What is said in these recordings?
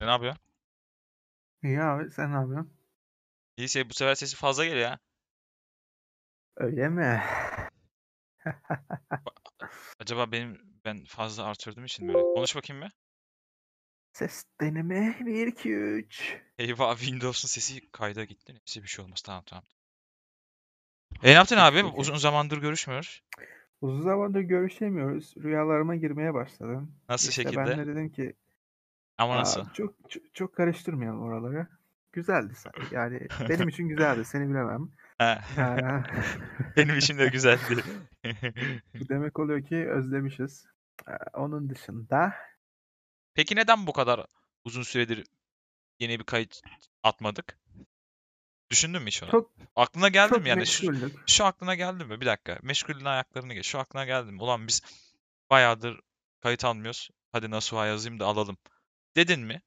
Ne yapıyorsun? İyi abi sen ne yapıyorsun? İyi şey bu sefer sesi fazla geliyor ya. Öyle mi? Acaba benim ben fazla artırdığım için mi öyle? Konuş bakayım bir. Ses deneme 1 2 3. Eyvah Windows'un sesi kayda gitti. Neyse bir şey olmaz. Tamam tamam. E ne yaptın abi? Uzun zamandır görüşmüyoruz. Uzun zamandır görüşemiyoruz. Rüyalarıma girmeye başladın. Nasıl İşte şekilde? ben de dedim ki Ama "Aa, nasıl? çok, çok çok karıştırmayalım oraları. Güzeldi sadece. Yani benim için güzeldi. Seni bilemem. Ha, Benim için de güzeldi. Demek oluyor ki özlemişiz. Ee, Onun dışında Peki neden bu kadar uzun süredir yeni bir kayıt atmadık? Düşündün mü hiç onu? çok Aklına geldi çok mi yani? Şu, şu aklına geldi mi? Bir dakika. Meşgulün ayaklarını geç. Şu aklına geldi mi? Ulan biz bayağıdır kayıt almıyoruz. Hadi Nasuha yazayım da alalım. Dedin mi?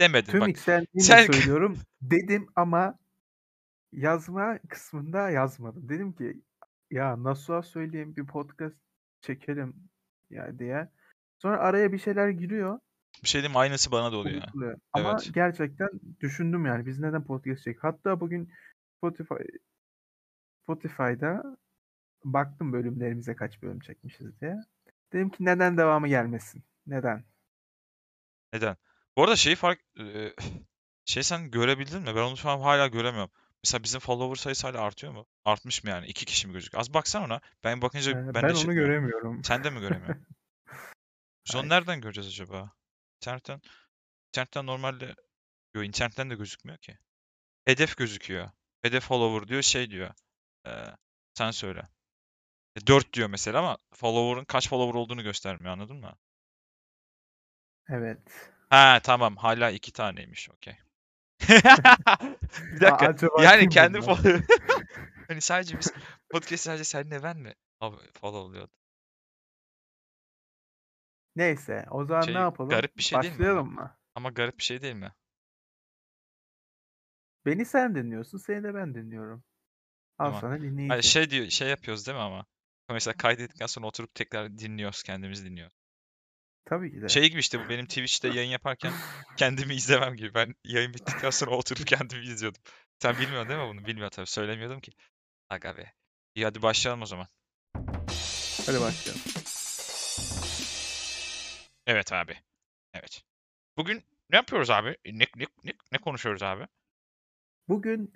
Demedin Tüm bak. içtenliğimle Sen söylüyorum. Dedim ama yazma kısmında yazmadım. Dedim ki ya Nasuh'a söyleyeyim bir podcast çekelim ya diye. Sonra araya bir şeyler giriyor. bir şey diyeyim aynısı bana da oluyor. Ama Evet. gerçekten düşündüm yani biz neden podcast çek. Hatta bugün Spotify Spotify'da baktım bölümlerimize kaç bölüm çekmişiz diye. Dedim ki neden devamı gelmesin? Neden? Neden? Bu arada şeyi fark şey sen görebildin mi? Ben onu şu an hala göremiyorum. Mesela bizim follower sayısı hala artıyor mu? Artmış mı yani? İki kişi mi gözüküyor? Az baksana ona. Ben bakınca Ee, ben ben de onu çıkmıyor. göremiyorum. Sen de mi göremiyorsun? Biz onu Hayır. nereden göreceğiz acaba? İnternetten, internetten normalde Yo internetten de gözükmüyor ki. Hedef gözüküyor. Hedef follower diyor şey diyor. Eee, sen söyle. 4 diyor mesela ama follower'ın kaç follower olduğunu göstermiyor anladın mı? Evet. Ha tamam hala iki taneymiş okey. Bir dakika. acaba Yani kim kendi bunlar? follow hani sadece biz podcast sadece senle ben mi abi followluyorduk? Neyse, o zaman ne Şey yapalım? garip bir şey değil mi? Başlayalım mı? Ama garip bir şey değil mi? Beni sen dinliyorsun, seni de ben dinliyorum. Al Tamam. sana dinleyici. şey diyor şey yapıyoruz değil mi ama? Mesela kaydettikten sonra oturup tekrar dinliyoruz kendimizi dinliyoruz. Tabii ki de. Şey gibi işte bu benim Twitch'te yayın yaparken kendimi izlemem gibi. Ben yayın bittikten sonra oturup kendimi izliyordum. Sen bilmiyorsun değil mi bunu? Bilmiyor tabii. Söylemiyordum ki. Aga be. İyi hadi başlayalım o zaman. Hadi başlayalım. Evet abi. Evet. Bugün ne yapıyoruz abi? Ne, ne, ne, ne konuşuyoruz abi? Bugün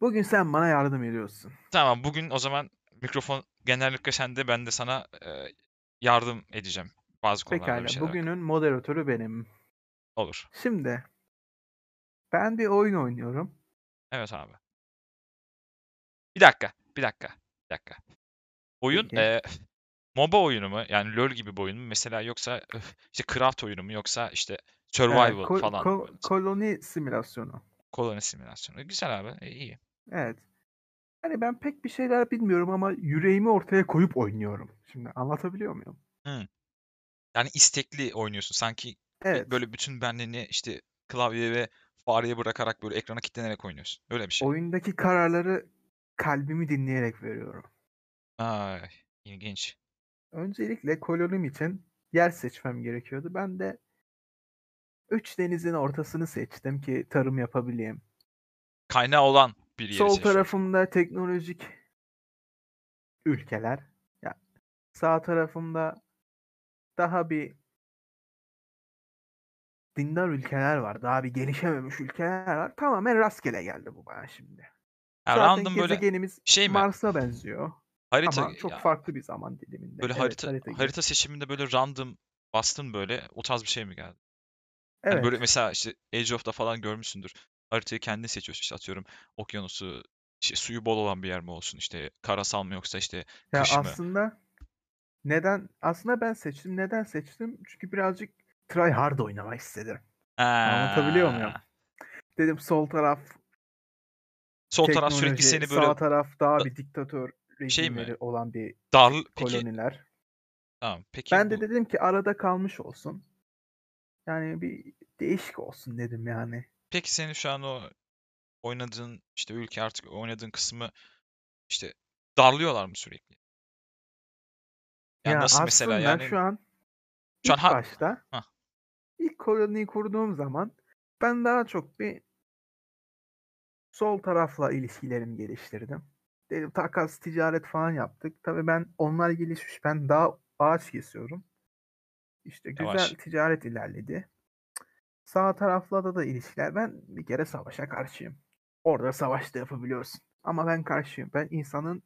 bugün sen bana yardım ediyorsun. Tamam bugün o zaman mikrofon genellikle sende ben de sana e, yardım edeceğim. Bazı konularda bir Pekala, şeyler hakkında. bugünün moderatörü benim. Olur. Şimdi ben bir oyun oynuyorum. Evet abi. Bir dakika. Bir dakika. Bir dakika. Oyun Peki. e, MOBA oyunu mu? Yani LoL gibi bir oyun mu? Mesela yoksa işte Craft oyunu mu? Yoksa işte Survival ko- falan mı? ko- böyle? koloni simülasyonu. Koloni simülasyonu. Güzel abi. e, iyi. Evet. Hani ben pek bir şeyler bilmiyorum ama yüreğimi ortaya koyup oynuyorum. Şimdi anlatabiliyor muyum? Hı. Yani istekli oynuyorsun. Sanki Evet. böyle bütün benliğini işte klavyeye ve fareye bırakarak böyle ekrana kilitlenerek oynuyorsun. Öyle bir şey. Oyundaki kararları kalbimi dinleyerek veriyorum. Ay, ilginç. Öncelikle kolonim için yer seçmem gerekiyordu. Ben de üç denizin ortasını seçtim ki tarım yapabileyim. Kaynağı olan bir yeri Sol seçiyorsun. tarafımda teknolojik ülkeler. Ya sağ tarafımda daha bir dindar ülkeler var. Daha bir gelişememiş ülkeler var. Tamamen rastgele geldi bu bana şimdi. Ha, Zaten random böyle gezegenimiz şey mi? Mars'a benziyor. Harita Ama çok ya, farklı bir zaman diliminde. böyle Evet, harita harita gibi. harita seçiminde böyle random bastın böyle o tarz bir şey mi geldi? Hani Evet. böyle mesela işte Age of'da falan görmüşsündür. Haritayı kendin seçiyorsun işte atıyorum okyanusu işte suyu bol olan bir yer mi olsun işte karasal mı yoksa işte Ya kış mı? aslında neden aslında ben seçtim. Neden seçtim? Çünkü birazcık try hard oynamak istedim. Anlatabiliyor muyum? Dedim sol taraf Sol taraf sürekli seni böyle sağ taraf daha da- bir diktatör şey mi? olan bir peki koloniler. tamam peki Ben de bu dedim ki arada kalmış olsun. Yani bir değişik olsun dedim yani. peki senin şu an o oynadığın işte ülke artık oynadığın kısmı işte darlıyorlar mı sürekli? Yani Ya nasıl mesela yani şu an şu an ilk ha başta Hah. ilk koloniyi kurduğum zaman ben daha çok bir sol tarafla ilişkilerimi geliştirdim. Dedim takas, ticaret falan yaptık. Tabii ben onlar gelişmiş. Ben daha ağaç kesiyorum. İşte güzel Yavaş. ticaret ilerledi. Sağ tarafla da da ilişkiler. Ben bir kere savaşa karşıyım. Orada savaş da yapabiliyorsun. Ama ben karşıyım. Ben insanın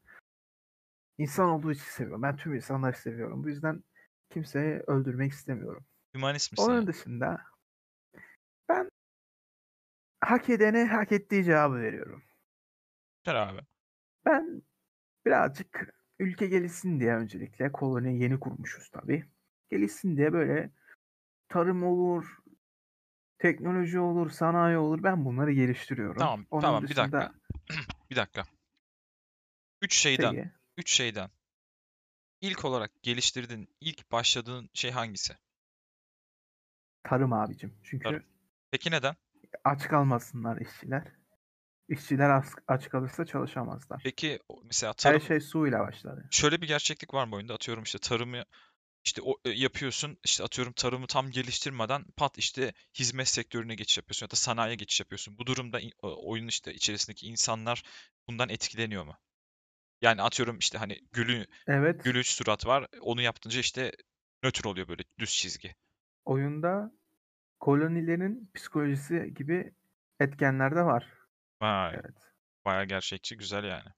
insan olduğu için seviyorum. Ben tüm insanları seviyorum. Bu yüzden kimseyi öldürmek istemiyorum. Hümanist misin Onun yani? dışında ben hak edene hak ettiği cevabı veriyorum. Güzel abi. Ben birazcık ülke gelişsin diye öncelikle koloni yeni kurmuşuz tabii. Gelişsin diye böyle tarım olur, teknoloji olur, sanayi olur. Ben bunları geliştiriyorum. Tamam, Onun tamam bir dışında dakika. bir dakika. Üç şeyden, peki, üç şeyden. İlk olarak geliştirdiğin, ilk başladığın şey hangisi? tarım abicim. Çünkü Tarım. Peki neden? aç kalmasınlar işçiler. İşçiler aç, aç kalırsa çalışamazlar. Peki mesela Her tarım şey suyla başladı. şöyle bir gerçeklik var mı oyunda? Atıyorum işte tarımı işte o, e, yapıyorsun. işte atıyorum tarımı tam geliştirmeden pat işte hizmet sektörüne geçiş yapıyorsun ya da sanayiye geçiş yapıyorsun. Bu durumda oyunun işte içerisindeki insanlar bundan etkileniyor mu? Yani atıyorum işte hani gülü Evet, gülüç surat var. Onu yaptınca işte nötr oluyor böyle düz çizgi. oyunda kolonilerin psikolojisi gibi etkenler de var. Vay, Evet. bayağı gerçekçi, güzel yani.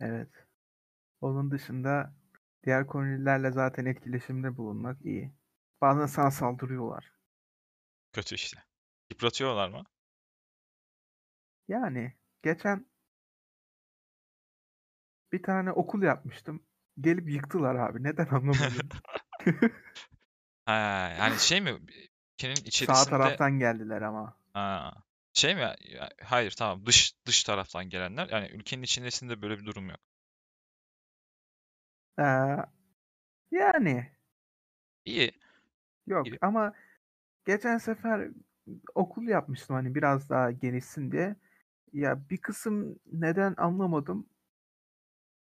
Evet. Onun dışında diğer kolonilerle zaten etkileşimde bulunmak iyi. Bazen sana saldırıyorlar. Kötü işte. Yıpratıyorlar mı? Yani geçen bir tane okul yapmıştım. Gelip yıktılar abi. Neden anlamadım. Ha, yani şey mi? Ülkenin Sağ içerisinde taraftan geldiler ama. ha, şey mi? Hayır tamam dış dış taraftan gelenler. Yani ülkenin içerisinde böyle bir durum yok. Ee, yani İyi. yok iyi. ama geçen sefer okul yapmıştım hani biraz daha gelişsin diye. Ya bir kısım neden anlamadım.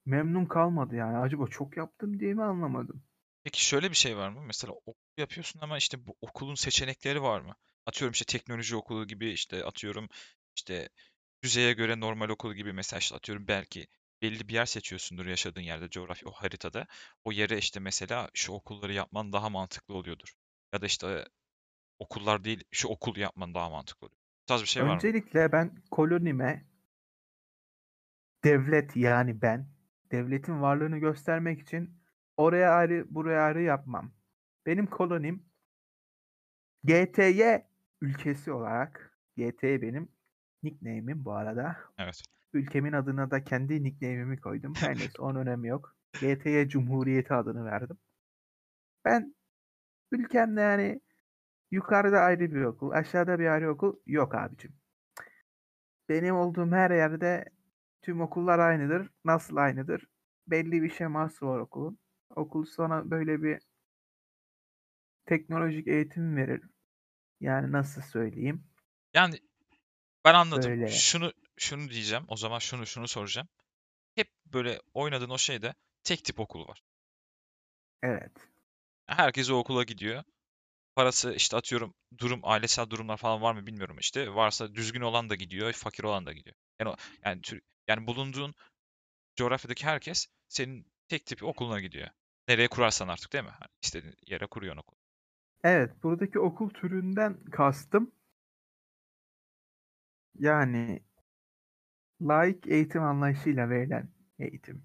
Memnun kalmadı yani. Acaba çok yaptım diye mi anlamadım. Peki şöyle bir şey var mı? Mesela okul yapıyorsun ama işte bu okulun seçenekleri var mı? Atıyorum işte teknoloji okulu gibi işte atıyorum işte düzeye göre normal okul gibi mesela işte atıyorum belki belli bir yer seçiyorsundur yaşadığın yerde coğrafya o haritada. O yere işte mesela şu okulları yapman daha mantıklı oluyordur. Ya da işte okullar değil şu okul yapman daha mantıklı oluyor. Bu tarz bir şey var mı? Öncelikle ben kolonime devlet yani ben devletin varlığını göstermek için oraya ayrı buraya ayrı yapmam. Benim kolonim GTY ülkesi olarak GTY benim nickname'im bu arada. Evet. Ülkemin adına da kendi nickname'imi koydum. Her neyse onun önemi yok. GTY Cumhuriyeti adını verdim. Ben ülkemde yani yukarıda ayrı bir okul, aşağıda bir ayrı okul yok abicim. Benim olduğum her yerde tüm okullar aynıdır. Nasıl aynıdır? Belli bir şeması var okulun. Okul sana böyle bir teknolojik eğitim verir. Yani nasıl söyleyeyim? Yani ben anladım. Böyle. Şunu şunu diyeceğim. O zaman şunu şunu soracağım. Hep böyle oynadığın o şeyde tek tip okul var. Evet. Herkes o okula gidiyor. Parası işte atıyorum durum ailesel durumlar falan var mı bilmiyorum işte. Varsa düzgün olan da gidiyor, fakir olan da gidiyor. Yani o, yani tür- yani bulunduğun coğrafyadaki herkes senin tek tip okuluna gidiyor. Nereye kurarsan artık değil mi? Hani istediğin yere kuruyorsun okul. Evet, buradaki okul türünden kastım yani laik eğitim anlayışıyla verilen eğitim.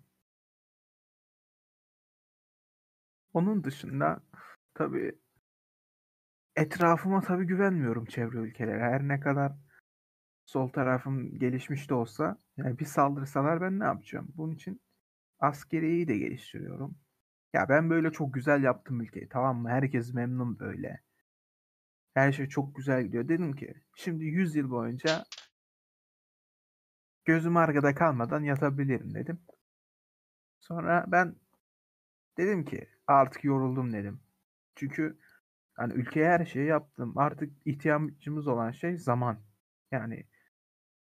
Onun dışında tabii etrafıma tabii güvenmiyorum çevre ülkelere. Her ne kadar sol tarafım gelişmiş de olsa yani bir saldırsalar ben ne yapacağım? Bunun için askeriyeyi de geliştiriyorum. Ya ben böyle çok güzel yaptım ülkeyi tamam mı? Herkes memnun böyle. Her şey çok güzel gidiyor. Dedim ki şimdi 100 yıl boyunca gözüm arkada kalmadan yatabilirim dedim. Sonra ben dedim ki artık yoruldum dedim. Çünkü hani ülkeye her şeyi yaptım. Artık ihtiyacımız olan şey zaman. Yani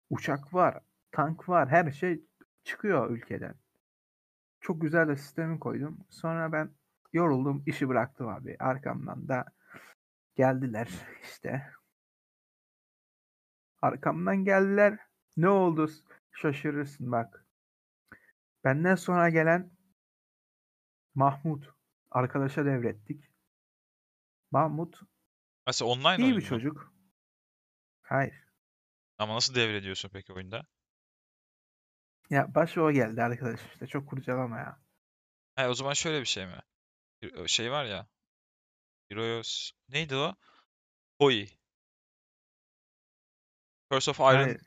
uçak var, tank var, her şey çıkıyor ülkeden. Çok güzel de sistemi koydum. Sonra ben yoruldum, işi bıraktım abi. Arkamdan da Geldiler işte. Arkamdan geldiler. Ne oldu? Şaşırırsın bak. Benden sonra gelen Mahmut. Arkadaşa devrettik. Mahmut Mesela online iyi bir çocuk. Hayır. Ama nasıl devrediyorsun peki oyunda? Ya başı o geldi arkadaş işte. Çok kurcalama ya. Ha, o zaman şöyle bir şey mi? Bir- Şey var ya. Heroes... Neydi o? Hoi. Curse of Iron Hayır.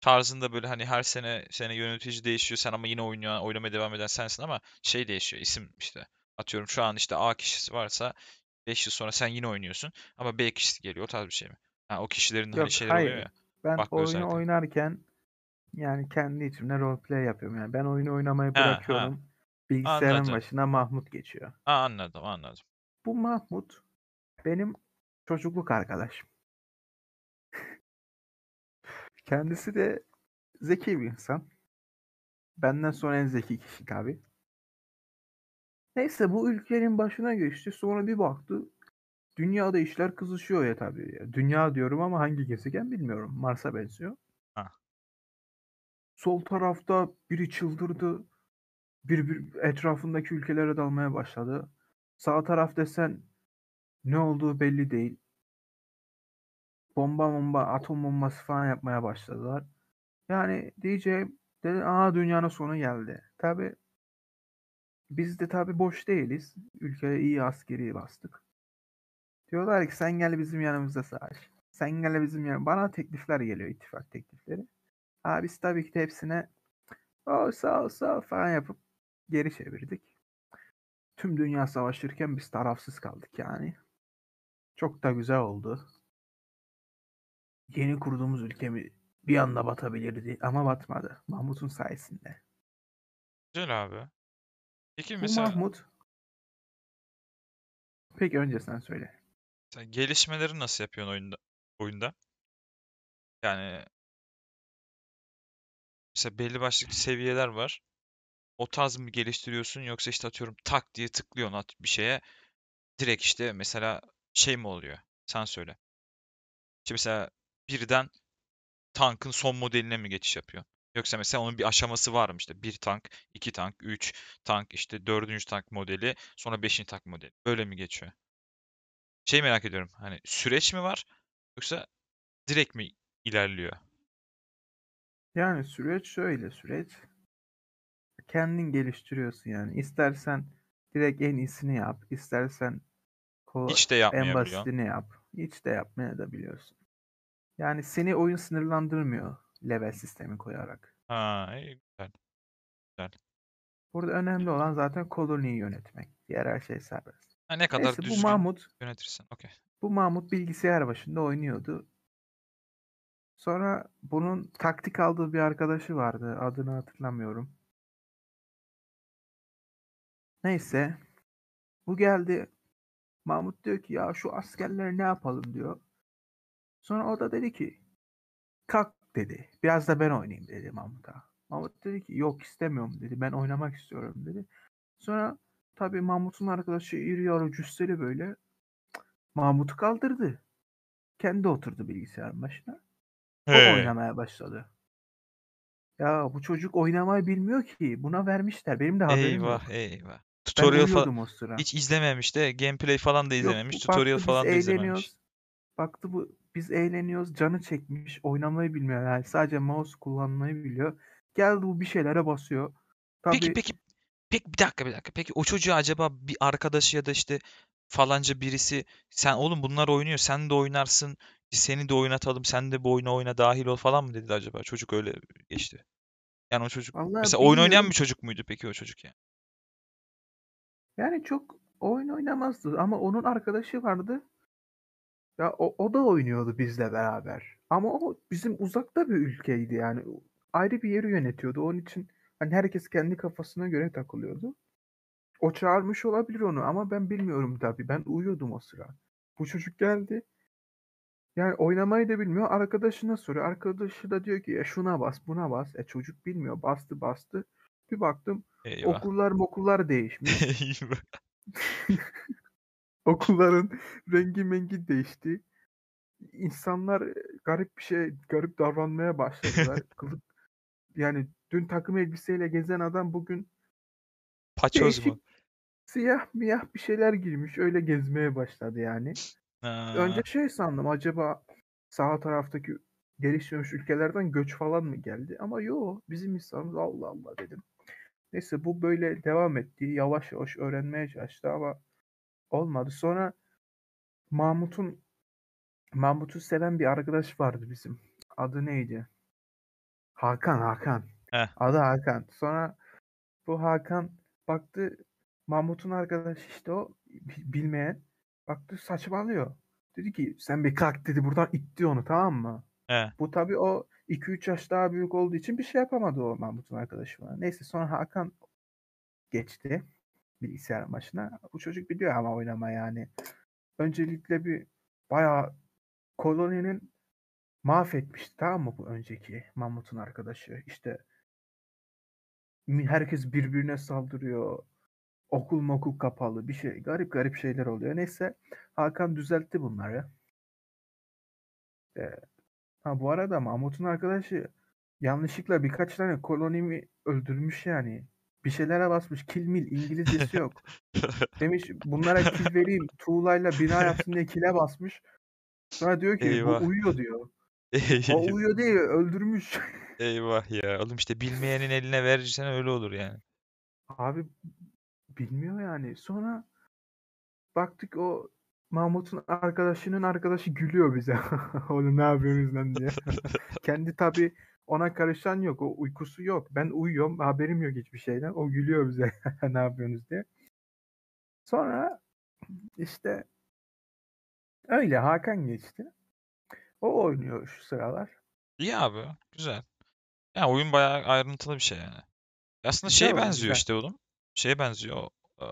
tarzında böyle hani her sene sene yönetici değişiyor sen ama yine oynuyor, oynamaya devam eden sensin ama şey değişiyor isim işte. Atıyorum şu an işte A kişisi varsa 5 yıl sonra sen yine oynuyorsun ama B kişisi geliyor o tarz bir şey mi? Ha, o kişilerin hani Yok şeyleri oluyor hayır. ya. Ben farklı oyunu özellikler. oynarken yani kendi içimde roleplay yapıyorum. Yani ben oyunu oynamayı Ha, ha. bırakıyorum. Bilgisayarın Anladım. başına Mahmut geçiyor. Ha, anladım anladım. Bu Mahmut benim çocukluk arkadaşım. Kendisi de zeki bir insan. Benden sonra en zeki kişi tabii. Neyse bu ülkenin başına geçti. Sonra bir baktı. Dünyada işler kızışıyor ya tabii. ya. Dünya diyorum ama hangi gezegen bilmiyorum. Mars'a benziyor. Ha. Sol tarafta biri çıldırdı. Bir, bir etrafındaki ülkelere dalmaya başladı. Sağ taraf desen ne olduğu belli değil. Bomba bomba, atom bombası falan yapmaya başladılar. Yani diyeceğim dedi, aa dünyanın sonu geldi. Tabi biz de tabi boş değiliz. Ülkeye iyi askeri bastık. Diyorlar ki sen gel bizim yanımızda savaş. Sen gel bizim yan Bana teklifler geliyor, ittifak teklifleri. Aa biz tabii ki de hepsine o sağ ol sağ ol falan yapıp geri çevirdik. Tüm dünya savaşırken biz tarafsız kaldık yani. Çok da güzel oldu. Yeni kurduğumuz ülkemi bir anda batabilirdi ama batmadı. Mahmut'un sayesinde. Güzel abi. Peki Bu mesela, Mahmut Peki önce sen söyle. Sen gelişmeleri nasıl yapıyorsun oyunda? Oyunda? Yani mesela belli başlı seviyeler var. O tarz mı geliştiriyorsun yoksa işte atıyorum tak diye tıklıyorsun at bir şeye. Direkt işte mesela şey mi oluyor? Sen söyle. İşte mesela birden tankın son modeline mi geçiş yapıyor? Yoksa mesela onun bir aşaması var mı işte bir tank, iki tank, üç tank işte dördüncü tank modeli sonra beşinci tank modeli. Böyle mi geçiyor? Şey merak ediyorum hani süreç mi var yoksa direkt mi ilerliyor? Yani süreç şöyle süreç. Kendin geliştiriyorsun yani. İstersen direkt en iyisini yap. İstersen Hiç de en basitini yap. Hiç de yapmaya da biliyorsun. Yani seni oyun sınırlandırmıyor level sistemi koyarak. Ha, iyi, güzel. Burada önemli olan zaten koloniyi yönetmek. Diğer her şey serbest. Ha, ne kadar Neyse bu düzgün Mahmut yönetirsen. Okey. bu Mahmut bilgisayar başında oynuyordu. Sonra bunun taktik aldığı bir arkadaşı vardı. Adını hatırlamıyorum. Neyse. Bu geldi. Mahmut diyor ki ya şu askerleri ne yapalım diyor. Sonra o da dedi ki kalk dedi. Biraz da ben oynayayım dedi Mahmut'a. Mahmut dedi ki yok istemiyorum dedi. Ben oynamak istiyorum dedi. Sonra tabii Mahmut'un arkadaşı iri yarı cüsseli böyle Mahmut'u kaldırdı. Kendi oturdu bilgisayarın başına. O He. oynamaya başladı. Ya bu çocuk oynamayı bilmiyor ki. Buna vermişler. Benim de haberim yok. Eyvah eyvah. Tutorial falan o sıra. hiç izlememiş de gameplay falan da Yok izlememiş. bu Tutorial baktı falan da izlememiş. Baktı bu biz eğleniyoruz. Canı çekmiş. Oynamayı bilmiyor. Yani sadece mouse kullanmayı biliyor. Geldi bu bir şeylere basıyor. Tabii peki peki bir dakika bir dakika. Peki o çocuğa acaba bir arkadaşı ya da işte falanca birisi sen oğlum bunlar oynuyor sen de oynarsın seni de oynatalım sen de bu oyuna oyna dahil ol falan mı dedi acaba? Çocuk öyle geçti. Yani o çocuk vallahi mesela oyun oynayan bir çocuk muydu peki o çocuk yani? Yani çok oyun oynamazdı ama onun arkadaşı vardı. Ya o, o da oynuyordu bizle beraber. Ama o bizim uzakta bir ülkeydi yani. Ayrı bir yeri yönetiyordu. Onun için hani herkes kendi kafasına göre takılıyordu. O çağırmış olabilir onu ama ben bilmiyorum tabii. Ben uyuyordum o sıra. Bu çocuk geldi. Yani oynamayı da bilmiyor. Arkadaşına soruyor. Arkadaşı da diyor ki ya şuna bas, buna bas. E çocuk bilmiyor. Bastı bastı. Bir baktım Eyvah. okullar mokullar değişmiş. Okulların rengi mengi değişti. İnsanlar e, garip bir şey, garip davranmaya başladılar. Kılık yani dün takım elbiseyle gezen adam bugün Paçoz mu? siyah miyah bir şeyler giymiş. Öyle gezmeye başladı yani. Önce Ha, şey sandım acaba sağ taraftaki gelişmemiş ülkelerden göç falan mı geldi? Ama yo bizim insanımız Allah Allah dedim. Neyse bu böyle devam etti. Yavaş yavaş öğrenmeye çalıştı ama olmadı. Sonra Mahmut'un Mahmut'u seven bir arkadaş vardı bizim. Adı neydi? Hakan Hakan. Heh. Adı Hakan. Sonra bu Hakan baktı Mahmut'un arkadaşı işte o bi- bilmeyen baktı saçmalıyor. Dedi ki sen bir kalk dedi buradan itti onu tamam mı? he. Bu tabii o 2-3 yaş daha büyük olduğu için bir şey yapamadı o Mahmut'un arkadaşı bana. Neyse sonra Hakan geçti bilgisayar başına. Bu çocuk biliyor ama oynama yani. Öncelikle bir bayağı koloninin mahvetmişti tamam mı bu önceki Mahmut'un arkadaşı. İşte herkes birbirine saldırıyor. Okul mokul kapalı bir şey. Garip garip şeyler oluyor. Neyse Hakan düzeltti bunları. Ee, ha bu arada Mahmut'un arkadaşı yanlışlıkla birkaç tane kolonimi öldürmüş yani. Bir şeylere basmış. Kill mill İngilizcesi yok. Demiş bunlara kill vereyim. Tuğlayla bina yapsın diye kile basmış. Sonra diyor ki Eyvah. bu uyuyor diyor. O uyuyor değil öldürmüş. Eyvah ya. Oğlum işte bilmeyenin eline verirsen öyle olur yani. Abi bilmiyor yani. Sonra baktık o Mahmut'un arkadaşının arkadaşı gülüyor bize. Oğlum ne yapıyorsunuz lan diye. Kendi tabi ona karışan yok. O uykusu yok. Ben uyuyorum. Haberim yok hiçbir şeyden. O gülüyor bize. ne yapıyorsunuz diye. Sonra işte öyle Hakan geçti. O oynuyor şu sıralar. İyi abi. Güzel. Ya oyun bayağı ayrıntılı bir şey yani. Aslında Güzel şeye oyun, benziyor güzel. işte oğlum. Şeye benziyor. eee,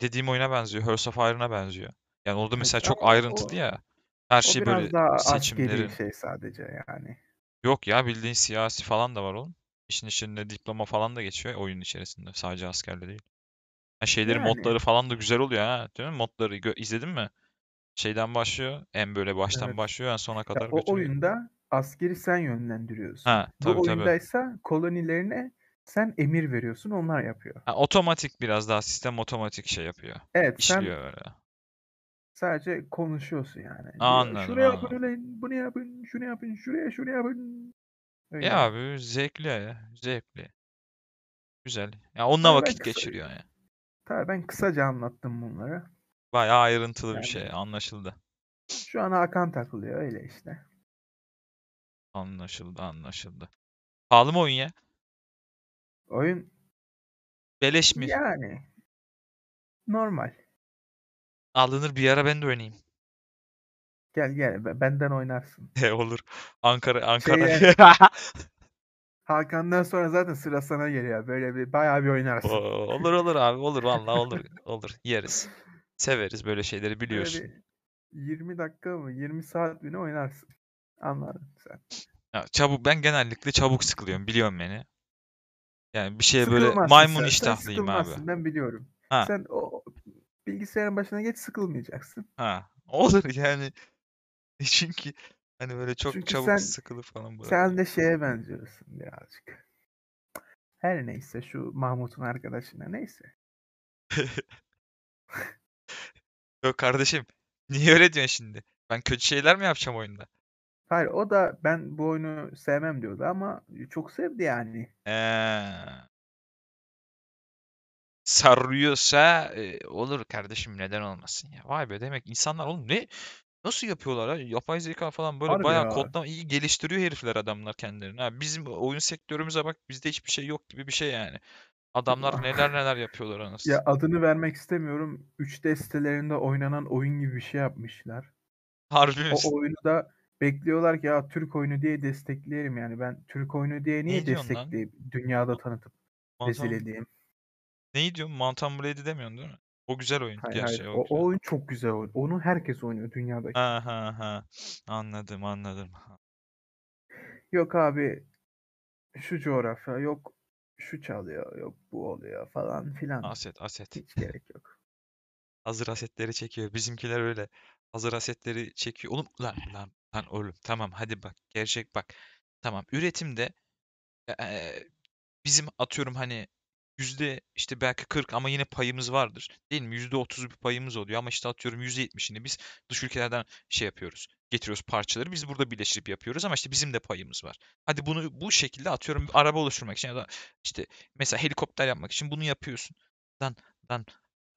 dediğim oyuna benziyor. Hearts of Iron'a benziyor. Yani orada mesela çok Ama ayrıntılı o, ya. Her o şey biraz böyle daha askeri seçimlerin. şey sadece yani. Yok ya bildiğin siyasi falan da var oğlum. İşin içinde diploma falan da geçiyor oyun içerisinde. Sadece askerle değil. Ha, şeyleri Yani modları falan da güzel oluyor ha. Değil mi? Modları gö- izledin mi? Şeyden başlıyor. En böyle baştan evet. başlıyor en sona Ya kadar o götürüyor. oyunda askeri sen yönlendiriyorsun. Ha Bu tabii tabii. oyundaysa kolonilerine sen emir veriyorsun onlar yapıyor. Ha, otomatik biraz daha sistem otomatik şey yapıyor. Evet sen İşliyor öyle. sadece konuşuyorsun yani. Anladım şuraya yapın anladım. öyle, bunu yapın, şunu yapın, şuraya şunu yapın. Öyle Ya yani. abi zevkli ya. Zevkli. Güzel. Ya onunla Tabii vakit kısa, geçiriyor ya. tabii ben kısaca anlattım bunları. Bayağı ayrıntılı bir Yani şey. Anlaşıldı. şu an Hakan takılıyor öyle işte. Anlaşıldı anlaşıldı. Pahalı mı oyun ya? Oyun Beleş mi? yani normal. Alınır bir ara ben de oynayayım. Gel gel be- benden oynarsın. He olur. Ankara Ankara. Şeye Hakan'dan sonra zaten sıra sana geliyor. Böyle bir bayağı bir Oo, oynarsın. olur olur abi olur vallahi olur olur yeriz. Severiz böyle şeyleri Böyle biliyorsun. bir 20 dakika mı 20 saat mi ne oynarsın. Anladın sen. Ya, çabuk ben genellikle çabuk sıkılıyorum biliyorum beni. Yani bir şeye böyle maymun sen. Sen iştahlıyım abi. sıkılmazsın ben biliyorum. Ha Sen o bilgisayarın başına geç sıkılmayacaksın. ha olur yani çünkü hani böyle çok Çünkü çabuk sen sıkılıp falan sen bırakıyorum. de şeye benziyorsun birazcık. Her neyse şu Mahmut'un arkadaşına neyse. Yok kardeşim niye öyle diyorsun şimdi? Ben kötü şeyler mi yapacağım oyunda? Hayır o da ben bu oyunu sevmem diyordu ama çok sevdi yani. Ee, sarıyorsa e, olur kardeşim neden olmasın ya. Vay be demek insanlar oğlum ne nasıl yapıyorlar ya? Yapay zeka falan böyle Harbi bayağı ya. kodlama iyi geliştiriyor herifler adamlar kendilerini. Ha, bizim oyun sektörümüze bak bizde hiçbir şey yok gibi bir şey yani. Adamlar neler neler yapıyorlar anasını. Ya adını vermek istemiyorum. 3D sitelerinde oynanan oyun gibi bir şey yapmışlar. Harbi O oyunu da bekliyorlar ki ya Türk oyunu diye destekleyelim yani. Ben Türk oyunu diye niye Ne diyorsun lan? destekleyip dünyada tanıtıp rezil edeyim? neyi diyorsun? Mountain Blade demiyorsun değil mi? O güzel oyun. Hayır Gerçi hayır. o O, güzel. o oyun çok güzel oyun. Onu herkes oynuyor dünyadaki. Ha ha ha. Anladım anladım. Yok abi şu coğrafya yok şu çalıyor yok bu oluyor falan filan. Aset aset. Hiç gerek yok. Hazır asetleri çekiyor. Bizimkiler öyle. Hazır asetleri çekiyor. Oğlum lan lan lan oğlum tamam hadi bak gerçek bak. Tamam üretimde eee, bizim atıyorum hani yüzde işte belki 40 ama yine payımız vardır. Değil mi? Yüzde 30 bir payımız oluyor ama işte atıyorum yüzde 70'ini biz dış ülkelerden şey yapıyoruz. Getiriyoruz parçaları. Biz burada birleştirip yapıyoruz ama işte bizim de payımız var. Hadi bunu bu şekilde atıyorum bir araba oluşturmak için ya da işte mesela helikopter yapmak için bunu yapıyorsun. Lan lan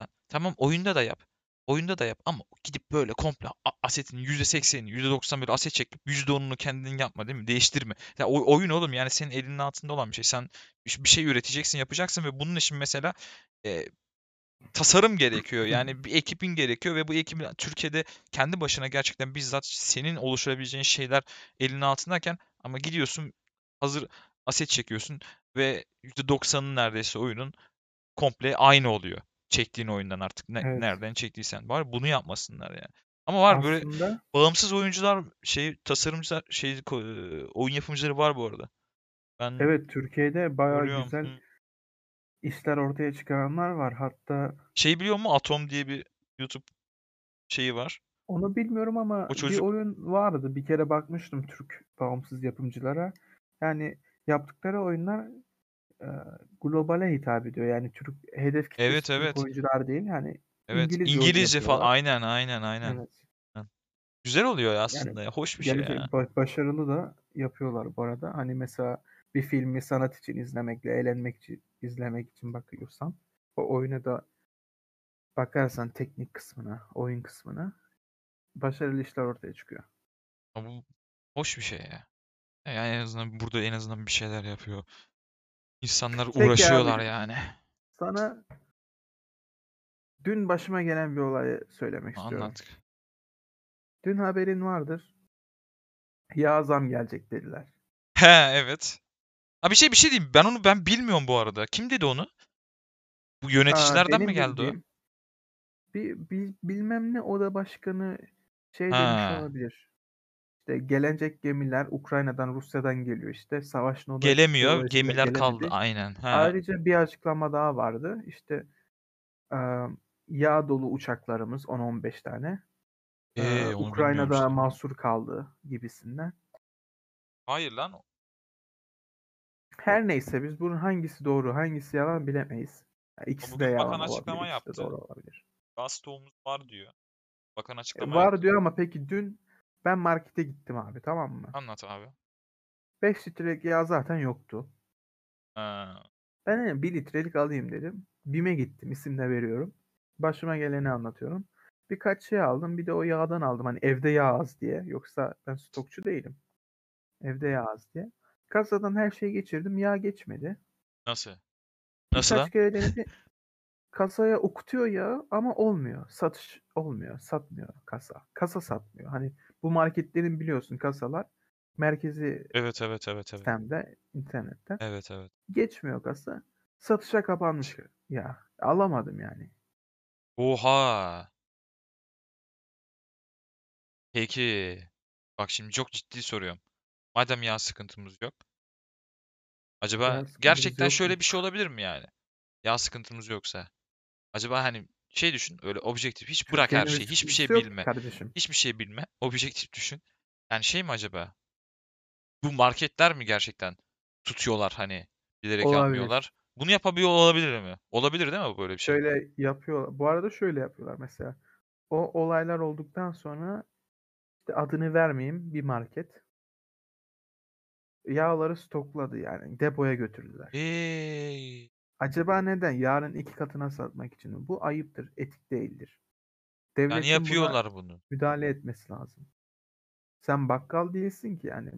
lan. Tamam oyunda da yap. Oyunda da yap ama gidip böyle komple asetin %80'ini, %90 böyle aset çekip %10'unu kendin yapma değil mi? Değiştirme. Ya o oyun oğlum yani senin elinin altında olan bir şey. Sen bir şey üreteceksin, yapacaksın ve bunun için mesela e, tasarım gerekiyor. Yani bir ekibin gerekiyor ve bu ekibin Türkiye'de kendi başına gerçekten bizzat senin oluşturabileceğin şeyler elinin altındayken ama gidiyorsun hazır aset çekiyorsun ve %90'ın neredeyse oyunun komple aynı oluyor. Çektiğin oyundan artık ne, Evet. nereden çektiysen. Var bunu yapmasınlar yani. Ama var böyle Aslında bağımsız oyuncular, şey tasarımcılar, şey oyun yapımcıları var bu arada. Ben evet Türkiye'de bayağı görüyorum. güzel Hı. işler ortaya çıkaranlar var. Hatta Şey biliyor musun? Atom diye bir YouTube şeyi var. onu bilmiyorum ama O bir çocuk oyun vardı. Bir kere bakmıştım Türk bağımsız yapımcılara. Yani yaptıkları oyunlar e, globale hitap ediyor. Yani Türk hedef kitlesi Evet evet. oyuncular değil. Yani Evet. İngilizce İngilizce falan. Aynen aynen aynen. Evet. Güzel oluyor Yani aslında ya. Hoş bir şey gelecek ya. ba- başarılı da yapıyorlar bu arada. Hani mesela bir filmi sanat için izlemekle, eğlenmek için izlemek için bakıyorsan o oyuna da bakarsan teknik kısmına, oyun kısmına başarılı işler ortaya çıkıyor. Bu hoş bir şey ya. Yani en azından burada en azından bir şeyler yapıyor. İnsanlar Peki uğraşıyorlar abi yani. sana dün başıma gelen bir olayı söylemek istiyorum. Anlat. Dün haberin vardır. Yağ zam gelecek dediler. He evet. Ha bir şey bir şey diyeyim. Ben onu ben bilmiyorum bu arada. Kim dedi onu? Bu Aa, yöneticilerden mi benim geldi o? bildiğim bir, bir bilmem ne oda başkanı şey demiş Ha. olabilir. İşte gelecek gemiler Ukrayna'dan, Rusya'dan geliyor işte. Savaş dolayı- Gelemiyor. dolayısıyla Gemiler kaldı. Aynen. Ha. Ayrıca bir açıklama daha vardı. İşte e, yağ dolu uçaklarımız 10-15 tane. e, Ee, bilmiyorum Ukrayna'da mahsur kaldı gibisinden. Hayır lan. Her neyse biz bunun hangisi doğru, hangisi yalan bilemeyiz. Yani ikisi de bugün bakan yalan açıklama olabilir, de yaptı. doğru olabilir. Gaz stoğumuz var diyor. Bakan E, açıklama var yaptı. diyor ama peki dün ben markete gittim abi tamam mı? Anlat abi. 5 litrelik yağ zaten yoktu. Ha. Ben dedim 1 litrelik alayım dedim. BİM'e gittim isim de veriyorum. Başıma geleni anlatıyorum. Birkaç şey aldım bir de o yağdan aldım. Hani evde yağ az diye. Yoksa ben stokçu değilim. Evde yağ az diye. Kasadan her şeyi geçirdim. Yağ geçmedi. Nasıl? Nasıl lan? Birkaç kere denedi. Kasaya okutuyor ya ama olmuyor. Satış olmuyor. Satmıyor kasa. Kasa satmıyor. Hani bu marketlerin biliyorsun kasalar merkezi Evet evet evet evet. sistemde internetten Evet evet. geçmiyor kasa. Satışa kapanmış ya. Alamadım yani. Oha. Peki. Bak şimdi çok ciddi soruyorum. Madem yağ sıkıntımız yok. Acaba sıkıntımız gerçekten yok şöyle mu? bir şey olabilir mi yani? Yağ sıkıntımız yoksa. Acaba hani şey düşün öyle objektif hiç bırak her şeyi hiçbir şey bilme. kardeşim. Hiçbir şey bilme. Objektif düşün. Yani şey mi acaba? Bu marketler mi gerçekten tutuyorlar hani bilerek Olabilir. yapmıyorlar? Bunu yapabiliyor olabilir mi? Olabilir değil mi böyle bir şey? Şöyle yapıyorlar. Bu arada şöyle yapıyorlar mesela. O olaylar olduktan sonra işte adını vermeyeyim bir market yağları stokladı yani depoya götürdüler. Ey. Acaba neden? Yarın iki katına satmak için mi? Bu ayıptır, etik değildir. Yani Devletin buna yapıyorlar bunu. müdahale etmesi lazım. Sen bakkal değilsin ki yani.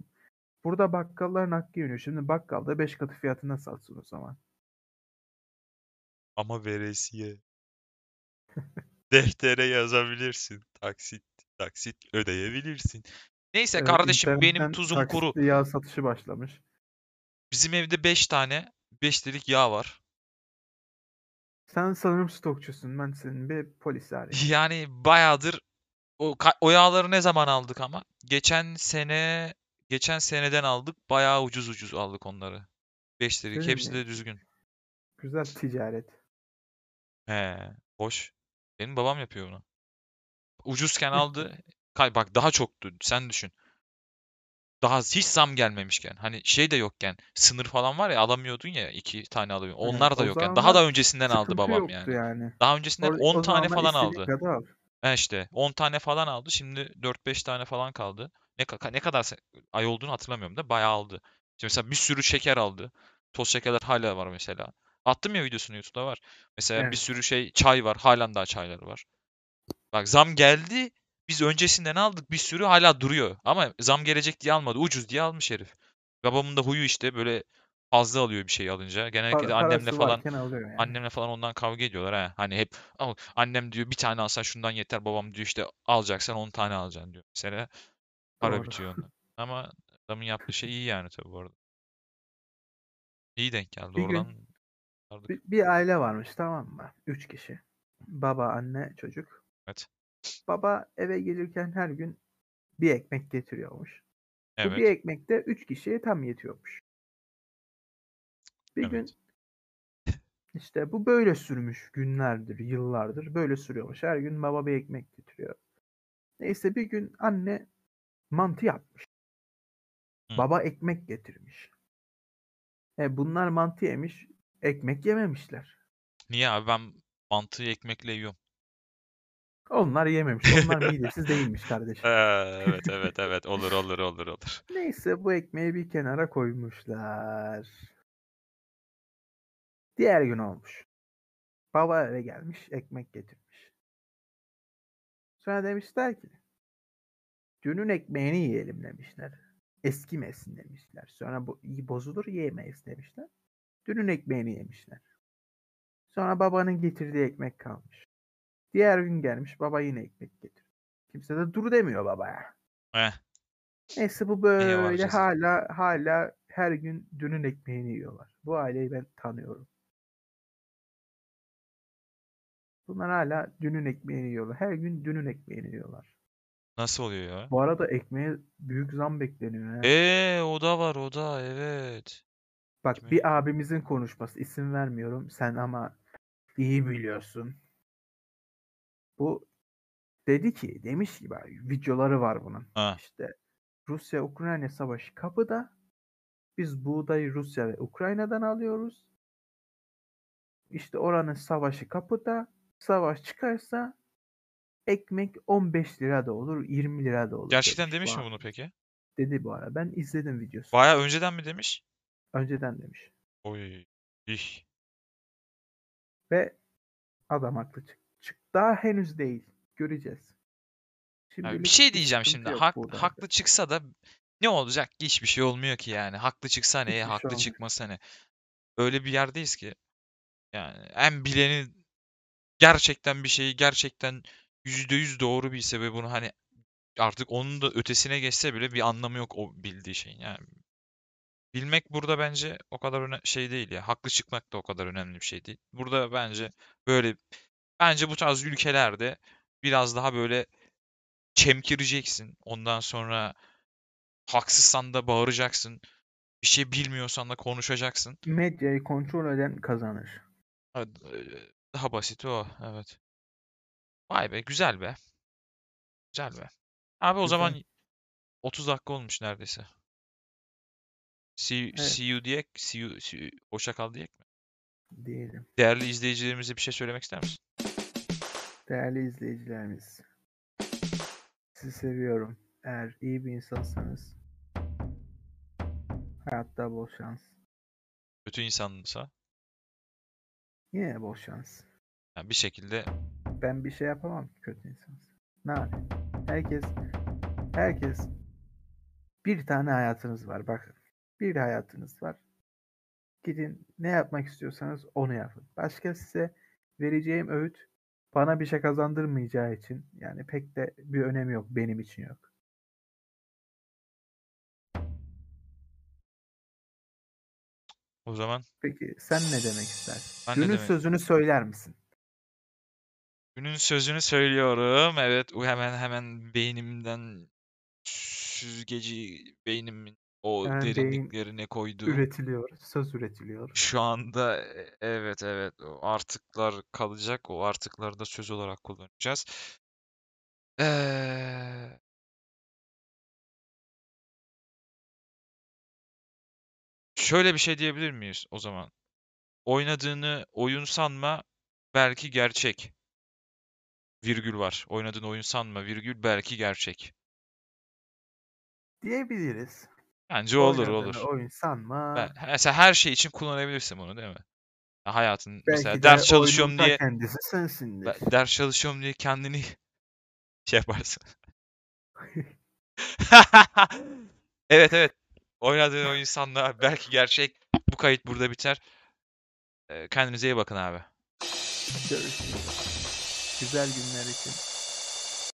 Burada bakkalların hakkı yönüyor. Şimdi bakkalda 5 katı fiyatına satsın o zaman. Ama veresiye. Deftere yazabilirsin. Taksit taksit ödeyebilirsin. Neyse Evet, kardeşim benim tuzum kuru. yağ satışı başlamış. Bizim evde 5 tane 5 litrelik yağ var. Sen sanırım stokçusun. Ben senin bir polis arayayım. Yani bayağıdır o, o yağları ne zaman aldık ama? Geçen sene geçen seneden aldık. Bayağı ucuz ucuz aldık onları. 5 litrelik. Değil Hepsi mi? de düzgün. Güzel ticaret. He, hoş. Benim babam yapıyor bunu. Ucuzken aldı. Kay bak daha çoktu. Sen düşün. Daha hiç zam gelmemişken. Hani şey de yokken. Sınır falan var ya alamıyordun ya. iki tane alıyordun. Onlar da o yokken. Daha da öncesinden aldı babam yani. yani. Daha öncesinden O, 10 o tane falan aldı. kadar. He işte 10 tane falan aldı. Şimdi 4-5 tane falan kaldı. Ne, ne kadar ay olduğunu hatırlamıyorum da bayağı aldı. Şimdi mesela bir sürü şeker aldı. Toz şekerler hala var mesela. Attım ya videosunu YouTube'da var. Mesela bir Evet. sürü şey çay var. Halen daha çayları var. Bak zam geldi. Biz öncesinden aldık. Bir sürü hala duruyor. Ama zam gelecek diye almadı. Ucuz diye almış herif. Babamın da huyu işte böyle fazla alıyor bir şey alınca. Genellikle de Para, annemle falan yani. Annemle falan ondan kavga ediyorlar ha. Hani hep "Al, annem diyor bir tane alsan şundan yeter. Babam diyor işte alacaksan 10 tane alacaksın diyor. Mesela para Doğru. bitiyor onda. Ama adamın yaptığı şey iyi yani tabii bu arada. İyi denk geldi. Bir gün Oradan aldık. bir, bir aile varmış tamam mı? Üç kişi. Baba, anne, çocuk. Evet. Baba eve gelirken her gün bir ekmek getiriyormuş. Bu bir Evet. ekmek de üç kişiye tam yetiyormuş. Bir gün Evet. işte bu böyle sürmüş günlerdir, yıllardır böyle sürüyormuş. Her gün baba bir ekmek getiriyor. Neyse bir gün anne mantı yapmış. Hı. Baba ekmek getirmiş. E bunlar mantı yemiş, ekmek yememişler. Niye abi ben mantığı ekmekle yiyorum. Onlar yememiş. Onlar midesiz değilmiş kardeşim. Evet evet evet olur olur olur olur. Neyse bu ekmeği bir kenara koymuşlar. Diğer gün olmuş. Baba eve gelmiş, ekmek getirmiş. Sonra demişler ki, dünün ekmeğini yiyelim demişler. Eskimesin demişler. Sonra bu iyi bozulur yiyemeyiz demişler. Dünün ekmeğini yemişler. Sonra babanın getirdiği ekmek kalmış. Diğer gün gelmiş baba yine ekmek getir. Kimse de dur demiyor babaya. Eh, Neyse bu böyle hala hala her gün dünün ekmeğini yiyorlar. Bu aileyi ben tanıyorum. Bunlar hala dünün ekmeğini yiyorlar. Her gün dünün ekmeğini yiyorlar. nasıl oluyor ya? Bu arada ekmeğe büyük zam bekleniyor. ya. Eee o da var o da evet. Bak ekmeğe- bir abimizin konuşması isim vermiyorum. Sen ama iyi biliyorsun. Bu dedi ki demiş ki videoları var bunun. Ha. İşte Rusya-Ukrayna savaşı kapıda. Biz buğdayı Rusya ve Ukrayna'dan alıyoruz. İşte oranın savaşı kapıda. Savaş çıkarsa ekmek 15 lira da olur, 20 lira da olur. Gerçekten demiş demiş mi bunu peki? Dedi bu ara. Ben izledim videosu. Baya önceden mi demiş? Önceden demiş. Oy. ih. Ve adam haklı çık. Çık. Daha henüz değil. Göreceğiz. Abi Şimdilik bir şey diyeceğim şimdi. Hak, haklı çıksa da ne olacak ki? Hiçbir şey olmuyor ki yani. Haklı çıksa ne? Hiçbir şey haklı olmuyor. çıkmasa ne? Öyle bir yerdeyiz ki. Yani en bileni gerçekten bir şeyi gerçekten %100 doğru bilse ve bunu hani artık onun da ötesine geçse bile bir anlamı yok o bildiği şeyin. Yani bilmek burada bence o kadar öne şey değil ya. Haklı çıkmak da o kadar önemli bir şey değil. Burada bence böyle bence bu tarz ülkelerde biraz daha böyle çemkireceksin. Ondan sonra haksızsan da bağıracaksın. Bir şey bilmiyorsan da konuşacaksın. Medyayı kontrol eden kazanır. Eee, Daha basit o. Evet. Vay be güzel be. Güzel be. Abi o Güzel. zaman 30 dakika olmuş neredeyse. See, you- Evet. see you diyek, see you, see you- hoşça kal diyek mi? Diyelim. Değerli izleyicilerimize bir şey söylemek ister misin? Değerli izleyicilerimiz. Sizi seviyorum. Eğer iyi bir insansanız hayatta bol şans. Kötü insansa Yine bol şans. yani bir şekilde Ben bir şey yapamam ki kötü insansın. Ne yapayım? Herkes herkes bir tane hayatınız var. Bakın. Bir hayatınız var. Gidin ne yapmak istiyorsanız onu yapın. Başka size vereceğim öğüt bana bir şey kazandırmayacağı için yani pek de bir önemi yok. Benim için yok. o zaman Peki sen ne demek istersin? Ben Günün demek- sözünü söyler misin? günün sözünü söylüyorum. Evet hemen hemen beynimden süzgeci beynimin o Yani beyin derinliklerine koyduğum Üretiliyor. Söz üretiliyor. şu anda e, evet evet o artıklar kalacak. O artıkları da söz olarak kullanacağız. Eee Şöyle bir şey diyebilir miyiz o zaman? Oynadığını oyun sanma, belki gerçek. Virgül var. Oynadığın oyun sanma, virgül belki gerçek. Diyebiliriz. Bence olur Oynadığını olur. oyun sanma. Ben, mesela her şey için kullanabilirsin bunu değil mi? Ya Hayatın mesela Belki de ders çalışıyorum oyunun ta diye kendisi sensindir. ben- ders çalışıyorum diye kendini şey yaparsın. Evet evet. Oynadığın oyun sanma, belki gerçek. Bu kayıt burada biter. Ee, Kendinize iyi bakın abi. Görüşürüz. Güzel günler için.